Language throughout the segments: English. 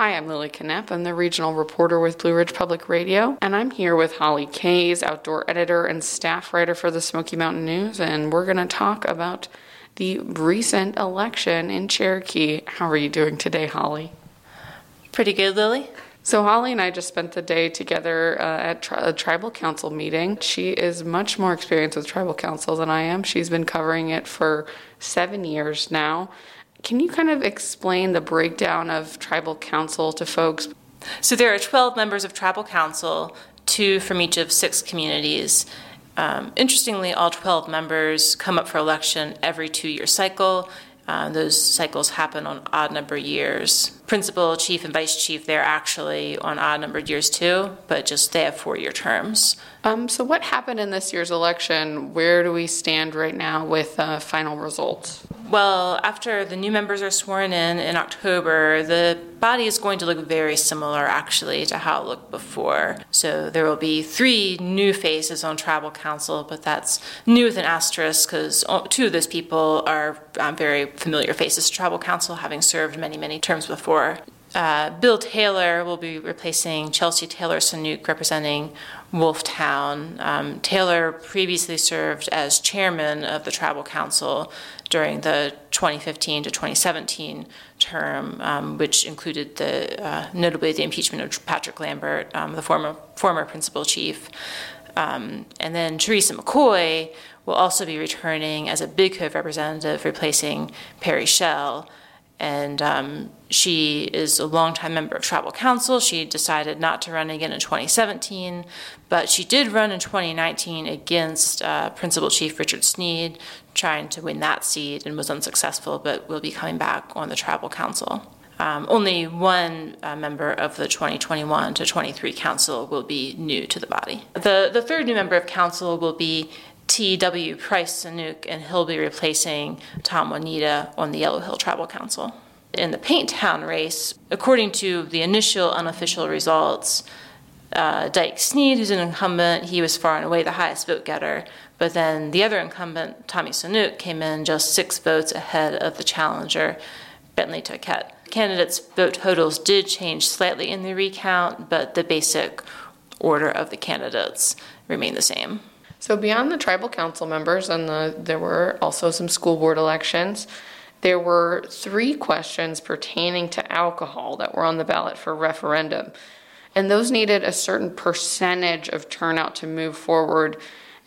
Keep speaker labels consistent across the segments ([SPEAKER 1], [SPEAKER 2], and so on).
[SPEAKER 1] Hi, I'm Lily Knepp. I'm the regional reporter with Blue Ridge Public Radio, and I'm here with Holly Kays, outdoor editor and staff writer for the Smoky Mountain News, and we're going to talk about the recent election in Cherokee. How are you doing today, Holly?
[SPEAKER 2] Pretty good, Lily.
[SPEAKER 1] So, Holly and I just spent the day together uh, at tri- a tribal council meeting. She is much more experienced with tribal council than I am. She's been covering it for seven years now. Can you kind of explain the breakdown of tribal council to folks?
[SPEAKER 2] So there are 12 members of tribal council, two from each of six communities. Um, interestingly, all 12 members come up for election every two year cycle. Uh, those cycles happen on odd number years. Principal, chief, and vice chief, they're actually on odd numbered years too, but just they have four year terms.
[SPEAKER 1] Um, so, what happened in this year's election? Where do we stand right now with uh, final results?
[SPEAKER 2] Well, after the new members are sworn in in October, the body is going to look very similar actually to how it looked before. So there will be three new faces on tribal council, but that's new with an asterisk because two of those people are um, very familiar faces to tribal council, having served many, many terms before. Uh, Bill Taylor will be replacing Chelsea Taylor Saunooke, representing Wolftown. Um, Taylor previously served as chairman of the tribal council during the 2015 to 2017 term, um, which included the uh, notably the impeachment of Patrick Lambert, um, the former former principal chief. Um, and then Teresa McCoy will also be returning as a Big Cove representative, replacing Perry Shell and um, she is a longtime member of tribal council. She decided not to run again in 2017, but she did run in 2019 against uh, Principal Chief Richard Sneed, trying to win that seat and was unsuccessful, but will be coming back on the tribal council. Um, only one uh, member of the 2021 to 23 council will be new to the body. The, the third new member of council will be T.W. Price Saunooke, and he'll be replacing Tom Wahnetah on the Yellow Hill Tribal Council. In the Paint Town race, according to the initial unofficial results, uh, Dike Sneed, who's an incumbent, he was far and away the highest vote getter. But then the other incumbent, Tommy Saunooke, came in just six votes ahead of the challenger, Bentley Toquette. Candidates' vote totals did change slightly in the recount, but the basic order of the candidates remained the same.
[SPEAKER 1] So, beyond the tribal council members, and the, there were also some school board elections, there were three questions pertaining to alcohol that were on the ballot for referendum. And those needed a certain percentage of turnout to move forward.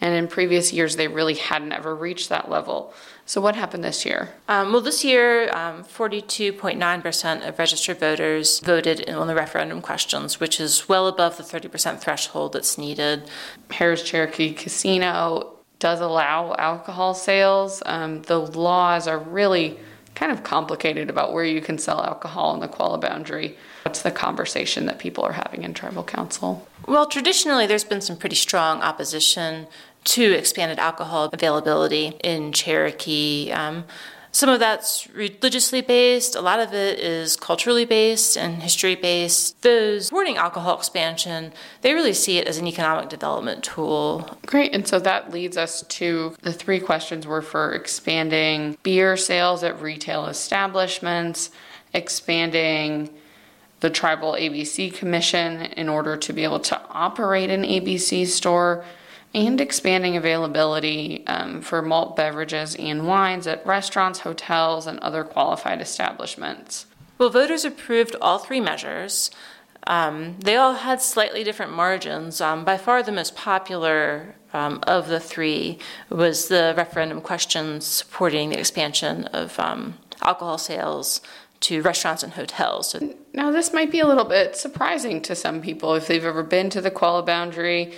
[SPEAKER 1] And in previous years, they really hadn't ever reached that level. So, what happened this year?
[SPEAKER 2] Um, well, this year, um, 42.9% of registered voters voted on the referendum questions, which is well above the 30% threshold that's needed.
[SPEAKER 1] Harrah's Cherokee Casino does allow alcohol sales. Um, the laws are really kind of complicated about where you can sell alcohol in the Qualla boundary. What's the conversation that people are having in tribal council?
[SPEAKER 2] Well, traditionally, there's been some pretty strong opposition to expanded alcohol availability in Cherokee. Um, some of that's religiously based, a lot of it is culturally based and history based. Those supporting alcohol expansion, they really see it as an economic development tool.
[SPEAKER 1] Great, and so that leads us to the three questions were for expanding beer sales at retail establishments, expanding the tribal ABC commission in order to be able to operate an ABC store and expanding availability um, for malt beverages and wines at restaurants, hotels, and other qualified establishments.
[SPEAKER 2] Well, voters approved all three measures. Um, they all had slightly different margins. Um, by far, the most popular um, of the three was the referendum question supporting the expansion of um, alcohol sales to restaurants and hotels. So,
[SPEAKER 1] now, this might be a little bit surprising to some people if they've ever been to the Qualla Boundary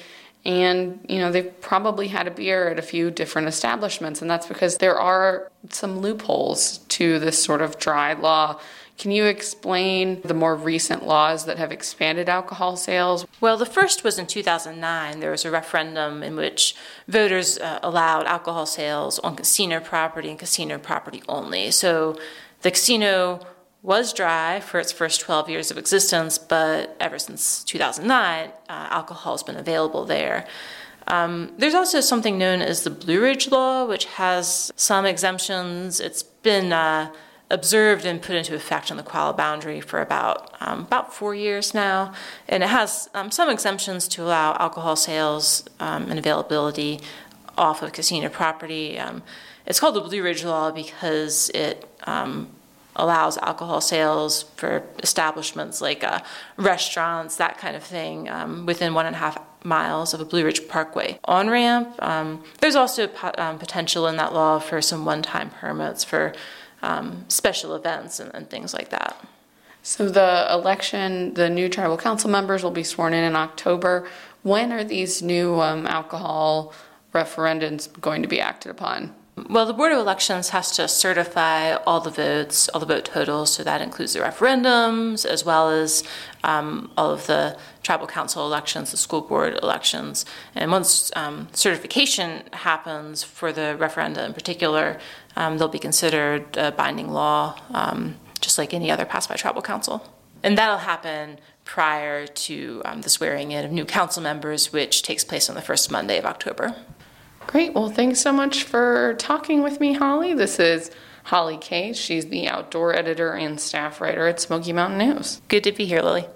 [SPEAKER 1] and you know they've probably had a beer at a few different establishments and that's because there are some loopholes to this sort of dry law can you explain the more recent laws that have expanded alcohol sales?
[SPEAKER 2] Well, the first was in 2009. There was a referendum in which voters uh, allowed alcohol sales on casino property and casino property only. So the casino was dry for its first 12 years of existence, but ever since 2009, uh, alcohol has been available there. Um, there's also something known as the Blue Ridge Law, which has some exemptions. It's been uh, observed and put into effect on the Qualla boundary for about um, about four years now, and it has um, some exemptions to allow alcohol sales um, and availability off of casino property. Um, it's called the Blue Ridge Law because it um, allows alcohol sales for establishments like uh, restaurants, that kind of thing, um, within one and a half miles of a Blue Ridge Parkway on ramp. Um, there's also um, potential in that law for some one time permits for um, special events and, and things like that.
[SPEAKER 1] So the election, the new tribal council members will be sworn in in October. When are these new um, alcohol referendums going to be acted upon?
[SPEAKER 2] Well, the Board of Elections has to certify all the votes, all the vote totals, so that includes the referendums as well as um, all of the tribal council elections, the school board elections. And once um, certification happens for the referenda in particular, um, they'll be considered a binding law, um, just like any other passed by tribal council. And that'll happen prior to um, the swearing in of new council members, which takes place on the first Monday of October.
[SPEAKER 1] Great. Well, thanks so much for talking with me, Holly. This is Holly Kays. She's the outdoor editor and staff writer at Smoky Mountain News.
[SPEAKER 2] Good to be here, Lily.